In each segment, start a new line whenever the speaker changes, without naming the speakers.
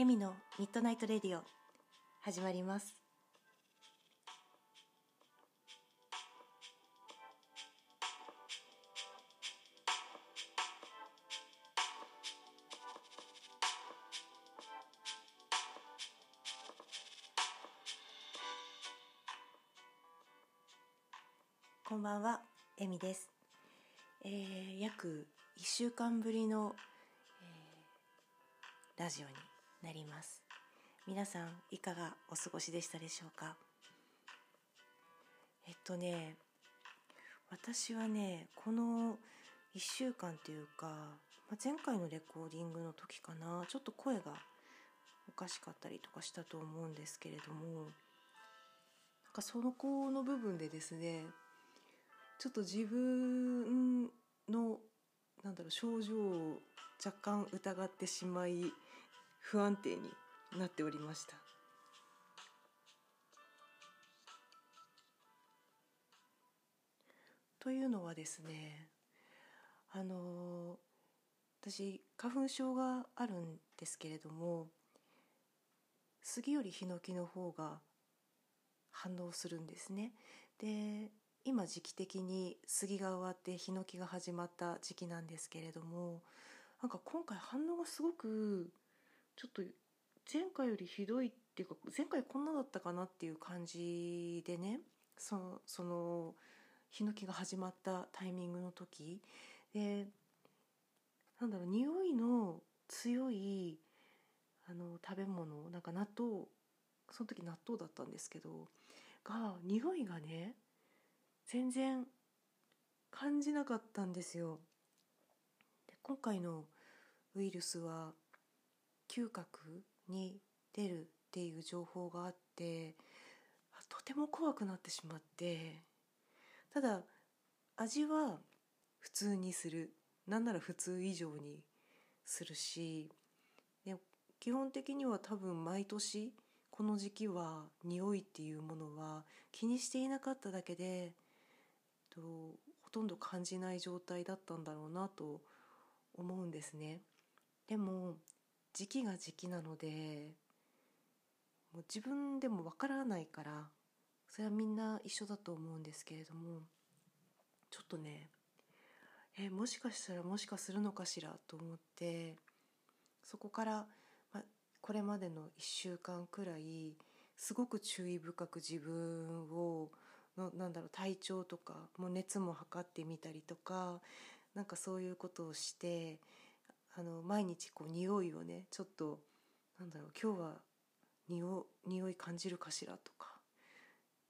エミのミッドナイトレディオ始まります。こんばんはエミです、えー、約1週間ぶりの、えー、ラジオになります。皆さんいかがお過ごしでしたでしょうか？えっとね私はねこの1週間というか、まあ、前回のレコーディングの時かなちょっと声がおかしかったりとかしたと思うんですけれどもなんかその子の部分でですねちょっと自分のなんだろう症状を若干疑ってしまい不安定になっておりました。というのはですねあの私花粉症があるんですけれども杉よりヒノキの方が反応するんですね。で今時期的に杉が終わってヒノキが始まった時期なんですけれどもなんか今回反応がすごくちょっと前回よりひどいっていうか前回こんなだったかなっていう感じでねそのそのヒノキが始まったタイミングの時でなんだろう匂いの強いあの食べ物なんか納豆その時納豆だったんですけどが匂いがね全然感じなかったんですよ。で今回のウイルスは嗅覚に出るっていう情報があってとても怖くなってしまってただ味は普通にするなんなら普通以上にするしで基本的には多分毎年この時期は匂いっていうものは気にしていなかっただけでとほとんど感じない状態だったんだろうなと思うんですね。でも時期が時期なのでもう自分でもわからないからそれはみんな一緒だと思うんですけれどもちょっとねえもしかしたらもしかするのかしらと思ってそこから、ま、これまでの1週間くらいすごく注意深く自分をのなんだろう体調とかもう熱も測ってみたりとかなんかそういうことをしてあの毎日こう匂いをねちょっとなんだろう今日は匂匂い感じるかしらとか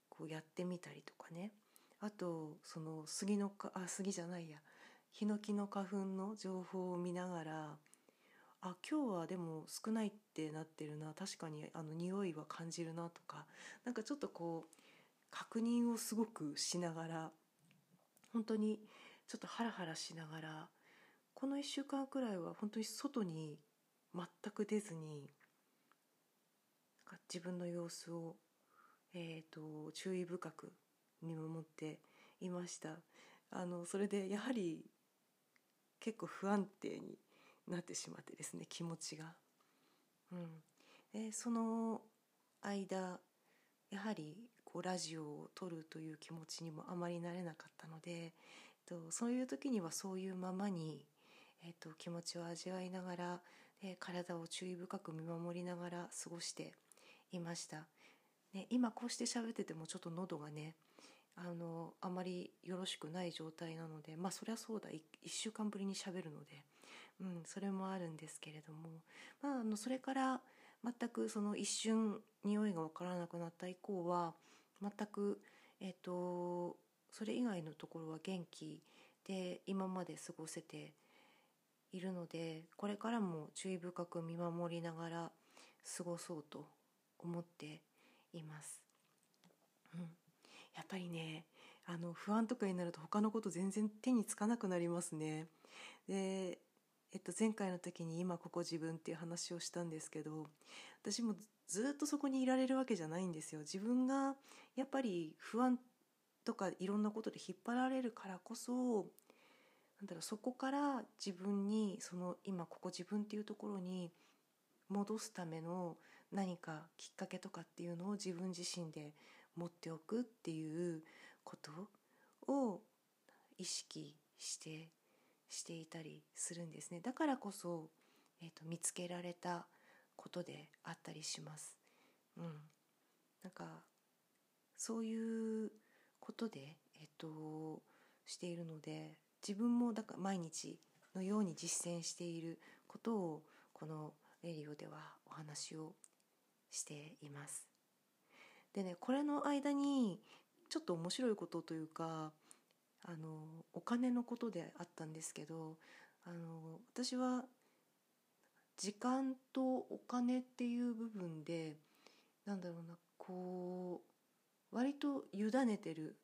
こうやってみたりとかね。あとその杉のかあ杉じゃないや。ヒノキの花粉の情報を見ながらあ今日はでも少ないってなってるな。確かにあの匂いは感じるなとか。なんかちょっとこう確認をすごくしながら本当にちょっとハラハラしながらこの1週間くらいは本当に外に全く出ずに自分の様子を、えーと、注意深く見守っていましたあのそれでやはり結構不安定になってしまってですね気持ちが。うん、でその間やはりこうラジオを撮るという気持ちにもあまりなれなかったのでえっとそういう時にはそういうままに、えーと、気持ちを味わいながらで体を注意深く見守りながら過ごしていました。ね、今こうして喋っててもちょっと喉がねあのあまりよろしくない状態なのでまあそりゃそうだ 1, 週間ぶりにしゃべるので、うん、それもあるんですけれども、まあ、あのそれから全くその一瞬匂いが分からなくなった以降は全く、えーと、それ以外のところは元気で今まで過ごせているのでこれからも注意深く見守りながら過ごそうと思っています。うん、やっぱりねあの不安とかになると他のこと全然手につかなくなりますね。でえっと、前回の時に今ここ自分っていう話をしたんですけど私もずっとそこにいられるわけじゃないんですよ自分がやっぱり不安とかいろんなことで引っ張られるからこそなんだろうそこから自分にその今ここ自分っていうところに戻すための何かきっかけとかっていうのを自分自身で持っておくっていうことを意識してしていたりするんですねだからこそ、えーと、見つけられたことであったりします。うん、なんかそういうことで、えっ、と、しているので自分もだから毎日のように実践していることをこのレディオではお話をしています。でねこれの間にちょっと面白いことというかあのお金のことであったんですけどあの私は時間とお金っていう部分でなんだろうなこう割と委ねてる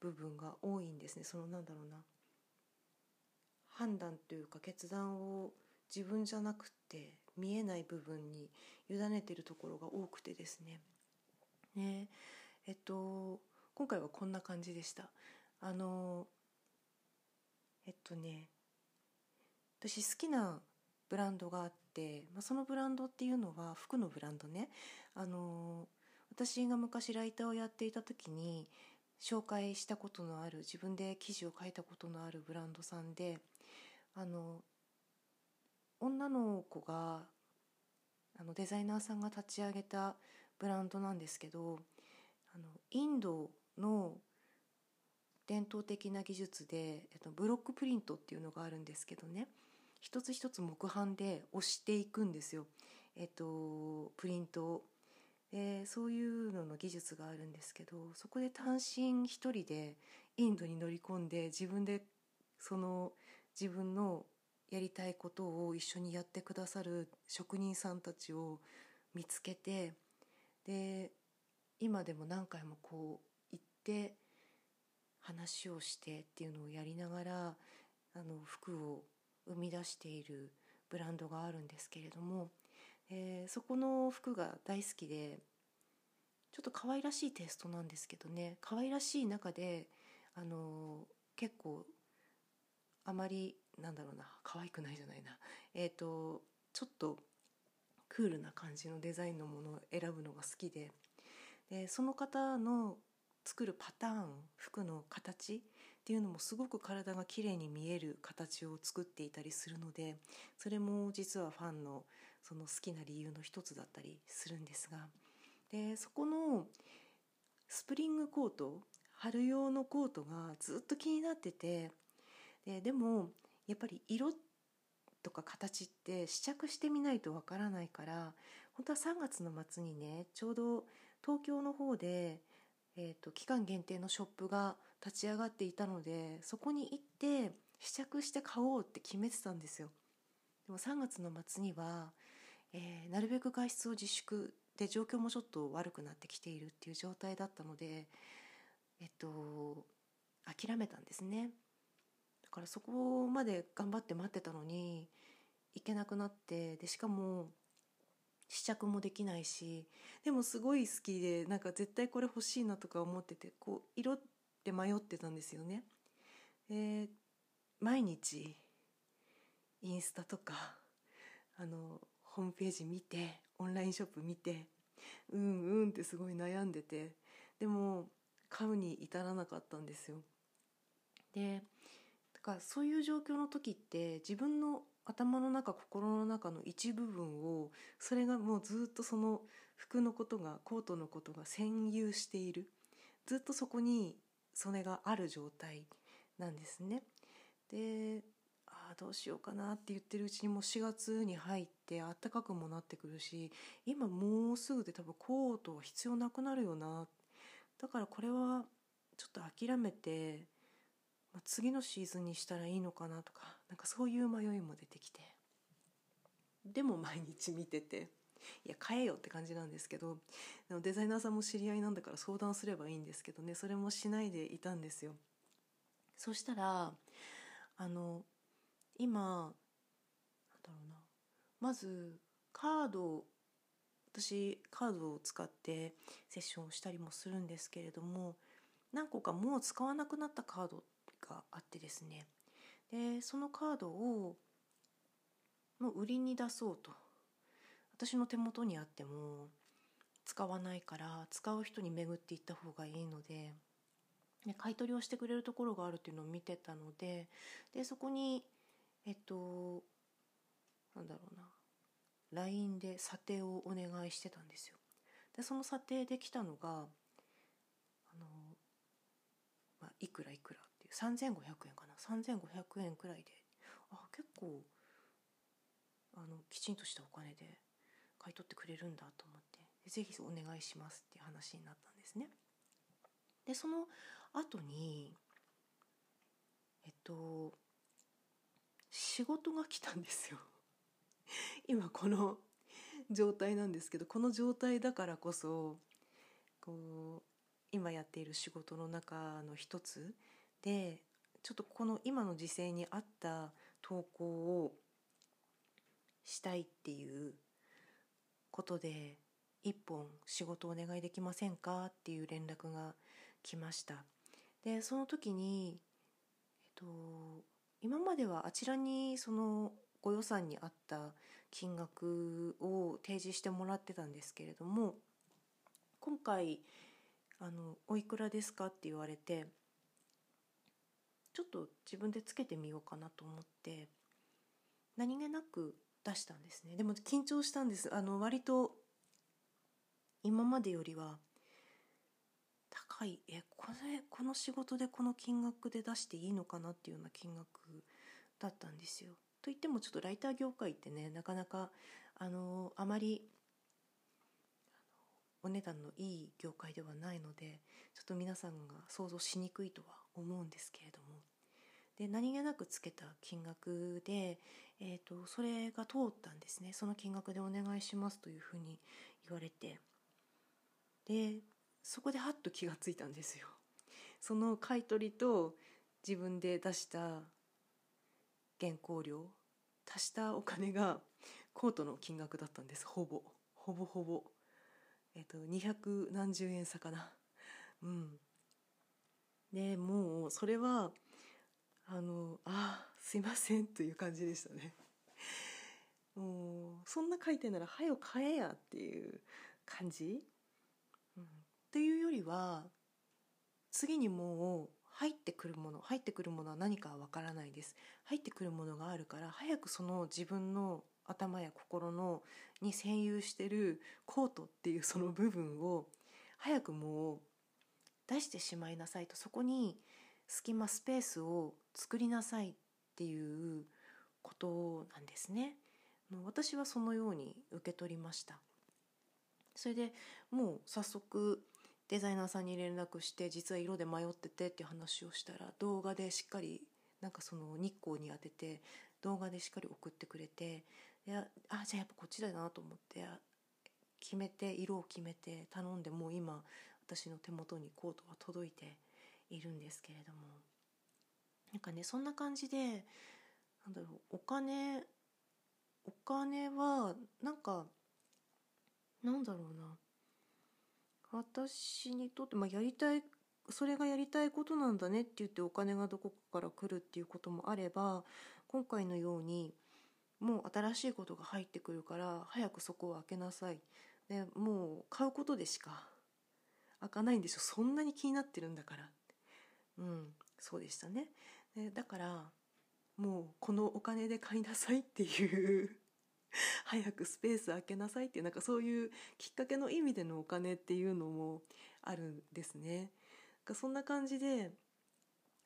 部分が多いんですねそのなんだろうな判断というか決断を自分じゃなくて見えない部分に委ねてるところが多くてですね。ねえっと今回はこんな感じでした。あのえっとね私好きなブランドがあって、まあ、そのブランドっていうのは服のブランドねあの私が昔ライターをやっていた時に紹介したことのある自分で記事を書いたことのあるブランドさんであの女の子があのデザイナーさんが立ち上げたブランドなんですけどあのインドの伝統的な技術で、えっと、ブロックプリントっていうのがあるんですけどね一つ一つ木版で押していくんですよ、えっと、プリントを。でそういうのの技術があるんですけどそこで単身一人でインドに乗り込んで自分でその自分のやりたいことを一緒にやってくださる職人さんたちを見つけてで今でも何回もこう行って話をしてっていうのをやりながらあの服を生み出しているブランドがあるんですけれども、えー、そこの服が大好きでちょっと可愛らしいテイストなんですけどね。可愛らしい中であの結構あまりなんだろうな。可愛くないじゃないな。えっ、ー、とちょっとクールな感じのデザインのものを選ぶのが好きで。でその方の作るパターン服の形っていうのもすごく体が綺麗に見える形を作っていたりするのでそれも実はファンのその好きな理由の一つだったりするんですがでそこのスプリングコート春用のコートがずっと気になっててででもやっぱり色とか形って試着してみないとわからないから本当は3月の末にねちょうど東京の方でえーと、期間限定のショップが立ち上がっていたのでそこに行って試着して買おうって決めてたんですよ。でも3月の末には、えー、なるべく外出を自粛で状況もちょっと悪くなってきているっていう状態だったのでえっと諦めたんですねだからそこまで頑張って待ってたのに行けなくなってでしかも試着もできないしでもすごい好きでなんか絶対これ欲しいなとか思っててこう色って迷ってたんですよね。で毎日インスタとかあのホームページ見てオンラインショップ見てうんうんってすごい悩んでてでも買うに至らなかったんですよ。でだからそういう状況の時って自分の頭の中心の中の一部分をそれがもうずっとその服のことがコートのことが占有しているずっとそこにそれがある状態なんですね。であどうしようかなって言ってるうちにもう4月に入ってあったかくもなってくるし今もうすぐで多分コートは必要なくなるよな。だからこれはちょっと諦めてまあ、次のシーズンにしたらいいのかなとかなんかそういう迷いも出てきて。でも毎日見てていや買えよって感じなんですけどデザイナーさんも知り合いなんだから相談すればいいんですけどねそれもしないでいたんですよ。そしたらあの今なんだろうな。まずカード私カードを使ってセッションをしたりもするんですけれども何個かもう使わなくなったカードがあってですね。でそのカードをもう売りに出そうと。私の手元にあっても使わないから使う人に巡っていった方がいいのでで買い取りをしてくれるところがあるっていうのを見てたのででそこにえっとなんだろうな LINE で査定をお願いしてたんですよ。でその査定できたのがあの、まあ、いくらいくらっていう3500円かな3500円くらいであ結構あのきちんとしたお金で買い取ってくれるんだと思ってぜひお願いしますっていう話になったんですね。でその後にえっと仕事が来たんですよ。今この状態なんですけどこの状態だからこそこう今やっている仕事の中の一つでちょっとこの今の時勢に合った投稿をしたいっていうことで一本仕事お願いできませんかっていう連絡が来ました。でその時に、えっと、今まではあちらにそのご予算に合った金額を提示してもらってたんですけれども今回あの「おいくらですか?」って言われてちょっと自分でつけてみようかなと思って何気なく出したんですねでも緊張したんですあの割と今までよりは高い。えこれこの仕事でこの金額で出していいのかなっていうような金額だったんですよ。といってもちょっとライター業界ってねなかなかあのあまりお値段のいい業界ではないのでちょっと皆さんが想像しにくいとは思うんですけれども。で何気なくつけた金額で、えーと、それが通ったんですね。その金額でお願いしますというふうに言われて。でそこでハッと気がついたんですよ。その買い取りと自分で出した原稿料足したお金がコートの金額だったんです。ほぼ。ほぼほぼ。えっ、と二百何十円差かな。うん。でもうそれはあのあすいませんという感じでしたね。もうそんな書いてなら「はよ買えや」っていう感じ、うん、っていうよりは次にもう入ってくるもの入ってくるものは何かわからないです入ってくるものがあるから早くその自分の頭や心のに占有してるコートっていう その部分を早くもう出してしまいなさいとそこに隙間スペースを作りなさいっていうことなんですね。私はそのように受け取りました。それでもう早速デザイナーさんに連絡して実は色で迷っててっていう話をしたら動画でしっかりなんかその日光に当てて動画でしっかり送ってくれてであじゃあやっぱこっちだなと思って決めて色を決めて頼んでもう今私の手元にコートが届いているんですけれども。なんかねそんな感じでなんだろうお金お金はなんかなんだろうな。私にとって、まあ、やりたいそれがやりたいことなんだねって言ってお金がどこかから来るっていうこともあれば今回のようにもう新しいことが入ってくるから早くそこを開けなさい。でもう買うことでしか開かないんでしょそんなに気になってるんだから。うんそうでしたね。でだからもうこのお金で買いなさいっていう 早くスペース空けなさいっていうなんかそういうきっかけの意味でのお金っていうのもあるんですね。そんな感じで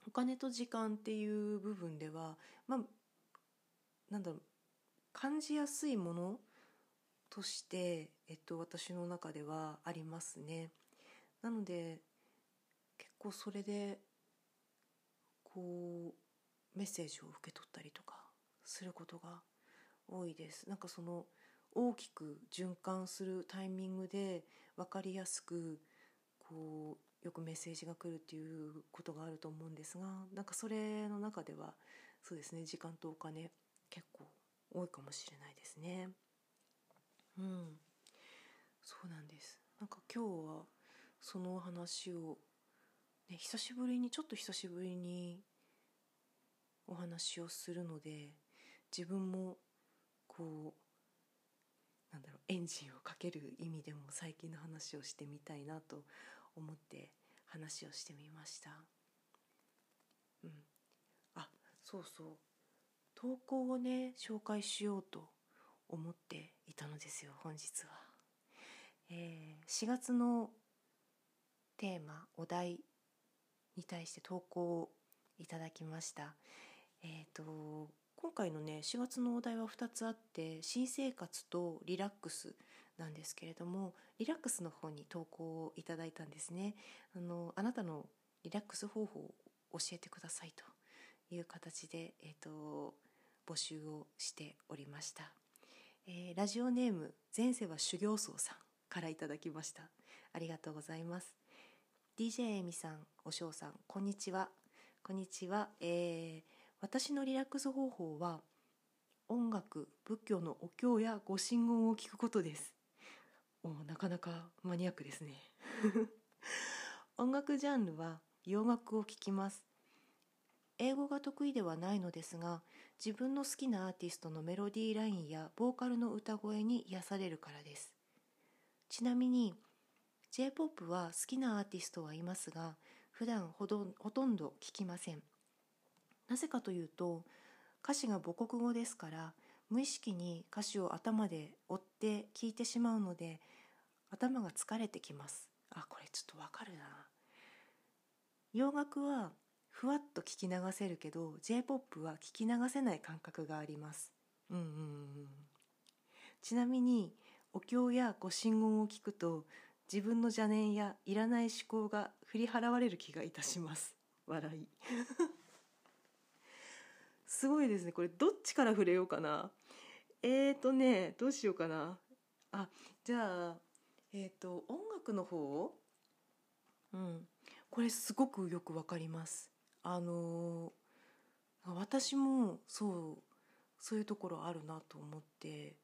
お金と時間っていう部分ではまあなんだろう感じやすいものとして、えっと、私の中ではありますね。なので結構それでこうメッセージを受け取ったりとかすることが多いですなんかその大きく循環するタイミングで分かりやすくこうよくメッセージが来るっていうことがあると思うんですがなんかそれの中ではそうですね時間とお金結構多いかもしれないですね。うん、そうなんです。なんか今日はその話を、ね、久しぶりにちょっと久しぶりにお話をするので自分もこうなんだろうエンジンをかける意味でも最近の話をしてみたいなと思って話をしてみました。うん、あそうそう投稿をね紹介しようと思っていたのですよ本日は。えー、4月のテーマお題に対して投稿をいただきました。えーと、今回のね4月のお題は2つあって新生活とリラックスなんですけれどもリラックスの方に投稿をいただいたんですね。あのあなたのリラックス方法を教えてくださいという形で、えーと、募集をしておりました、えー、ラジオネーム前世は修行僧さんからいただきました。ありがとうございます。DJ エミさんおしょうさんこんにちは。こんにちは、えー私のリラックス方法は音楽仏教のお経やご神言を聞くことです。おなかなかマニアックですね。音楽ジャンルは洋楽を聴きます。英語が得意ではないのですが自分の好きなアーティストのメロディーラインやボーカルの歌声に癒されるからです。ちなみに J-POP は好きなアーティストはいますが普段ほとんど聞きません。なぜかというと歌詞が母国語ですから無意識に歌詞を頭で追って聞いてしまうので頭が疲れてきます。あこれちょっとわかるな。洋楽はふわっと聞き流せるけど J−POP は聞き流せない感覚があります。うんうんうん。ちなみにお経やご神言を聞くと自分の邪念やいらない思考が振り払われる気がいたします。笑い。すごいですね。これどっちから触れようかな。えーとねどうしようかな。あじゃあえっ、ー、と音楽の方うん。これすごくよくわかります。あの私もそうそういうところあるなと思って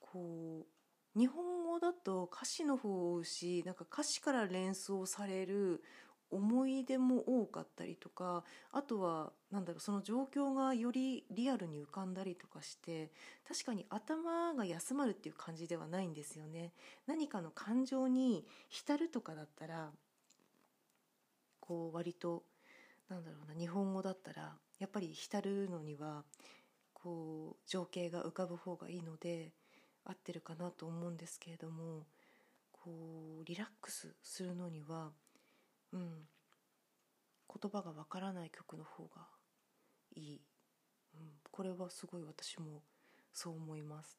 こう日本語だと歌詞の方を追うしなんか歌詞から連想される思い出も多かったりとかあとはなんだろうその状況がよりリアルに浮かんだりとかして確かに頭が休まるっていう感じではないんですよね。何かの感情に浸るとかだったらこう割となんだろうな日本語だったらやっぱり浸るのにはこう情景が浮かぶ方がいいので合ってるかなと思うんですけれどもこうリラックスするのにはうん。言葉がわからない曲の方がいい、うん、これはすごい私もそう思います。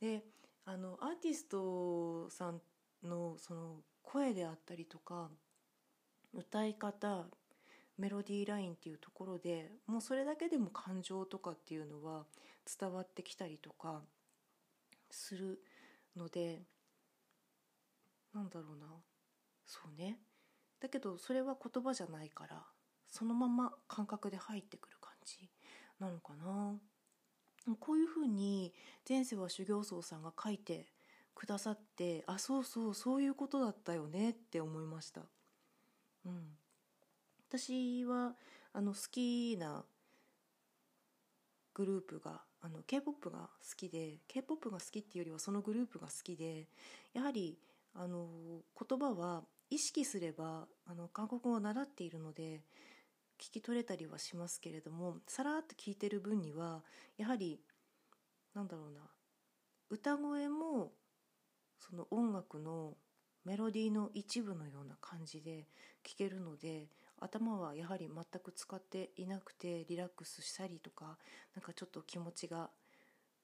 であのアーティストさんのその声であったりとか歌い方メロディーラインっていうところでもうそれだけでも感情とかっていうのは伝わってきたりとかするのでなんだろうな。そうね。だけどそれは言葉じゃないからそのまま感覚で入ってくる感じなのかなこういうふうに前世は修行僧さんが書いてくださってあそうそうそういうことだったよねって思いました。うん、私はあの好きなグループがあの K-POP が好きで K-POP が好きっていうよりはそのグループが好きでやはりあの言葉は意識すればあの韓国語を習っているので聞き取れたりはしますけれどもさらっと聞いてる分にはやはりなんだろうな歌声もその音楽のメロディーの一部のような感じで聴けるので頭はやはり全く使っていなくてリラックスしたりとかなんかちょっと気持ちが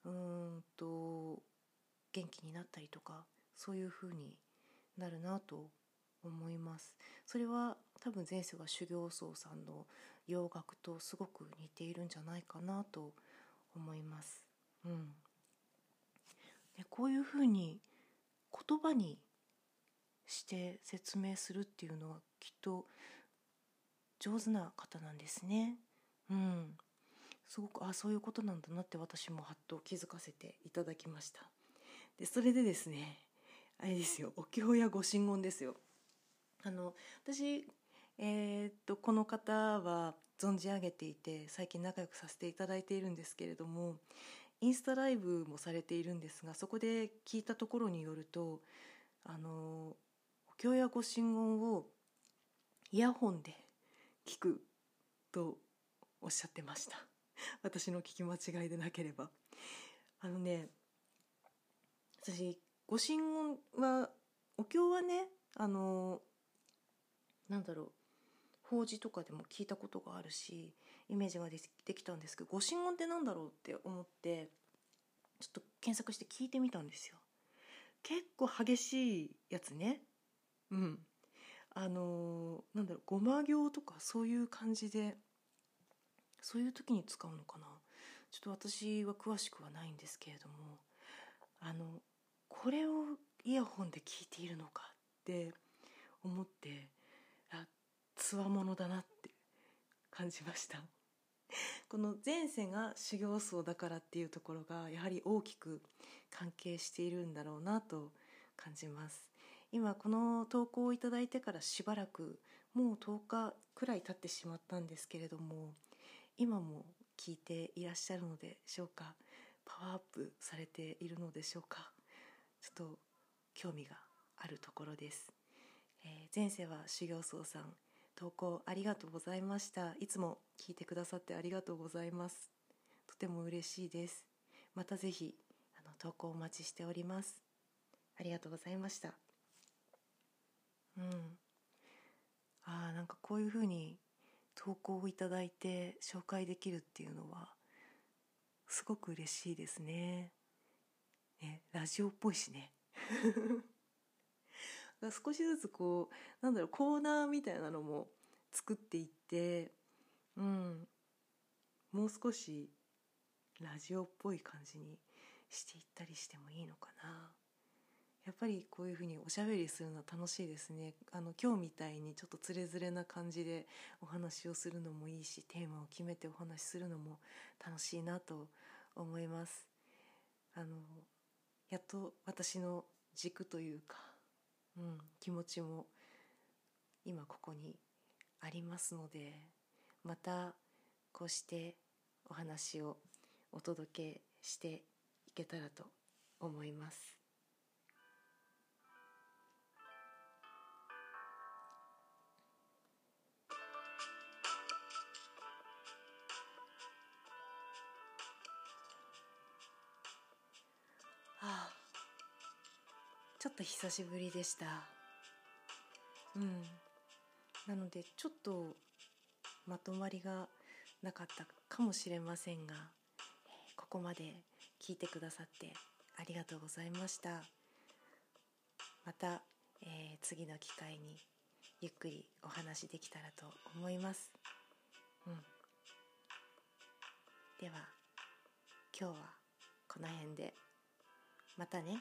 うーんと元気になったりとかそういう風になるなと思いますそれは多分前世は修行僧さんの洋楽とすごく似ているんじゃないかなと思います。うん、でこういうふうに言葉にして説明するっていうのはきっと上手な方なんですね。うん、すごくあそういうことなんだなって私もはっと気づかせていただきました。でそれでですねあれですよお経やご神言ですよ。あの私、えー、っとこの方は存じ上げていて最近仲良くさせていただいているんですけれどもインスタライブもされているんですがそこで聞いたところによるとあのお経やご神言をイヤホンで聞くとおっしゃってました。私の聞き間違いでなければ。あのね私ご神言はお経はねあのなんだろう。法事とかでも聞いたことがあるしイメージができたんですけどご神言ってなんだろうって思ってちょっと検索して聞いてみたんですよ。結構激しいやつね。うん。あのなんだろうごま行とかそういう感じでそういう時に使うのかな。ちょっと私は詳しくはないんですけれどもあのこれをイヤホンで聞いているのかって思ってあつわものだなって感じました。この前世が修行僧だからっていうところがやはり大きく関係しているんだろうなと感じます。今この投稿をいただいてからしばらくもう10日くらい経ってしまったんですけれども今も聞いていらっしゃるのでしょうか？パワーアップされているのでしょうか？ちょっと興味があるところです、えー、前世は修行僧さん投稿ありがとうございました。いつも聞いてくださってありがとうございます。とても嬉しいです。またぜひあの投稿お待ちしております。ありがとうございました。うん。ああなんかこういうふうに投稿をいただいて紹介できるっていうのはすごく嬉しいですね。ねラジオっぽいしね。少しずつこうなんだろうコーナーみたいなのも作っていってうん。もう少しラジオっぽい感じにしていったりしてもいいのかな。やっぱりこういうふうにおしゃべりするのは楽しいですね。あの今日みたいにちょっとつれづれな感じでお話をするのもいいしテーマを決めてお話しするのも楽しいなと思います。あのやっと私の軸というかうん、気持ちも今ここにありますのでまたこうしてお話をお届けしていけたらと思います。ちょっと久しぶりでした。うん。なのでちょっとまとまりがなかったかもしれませんがここまで聞いてくださってありがとうございました。また、えー、次の機会にゆっくりお話できたらと思います、うん、では今日はこの辺で。またね。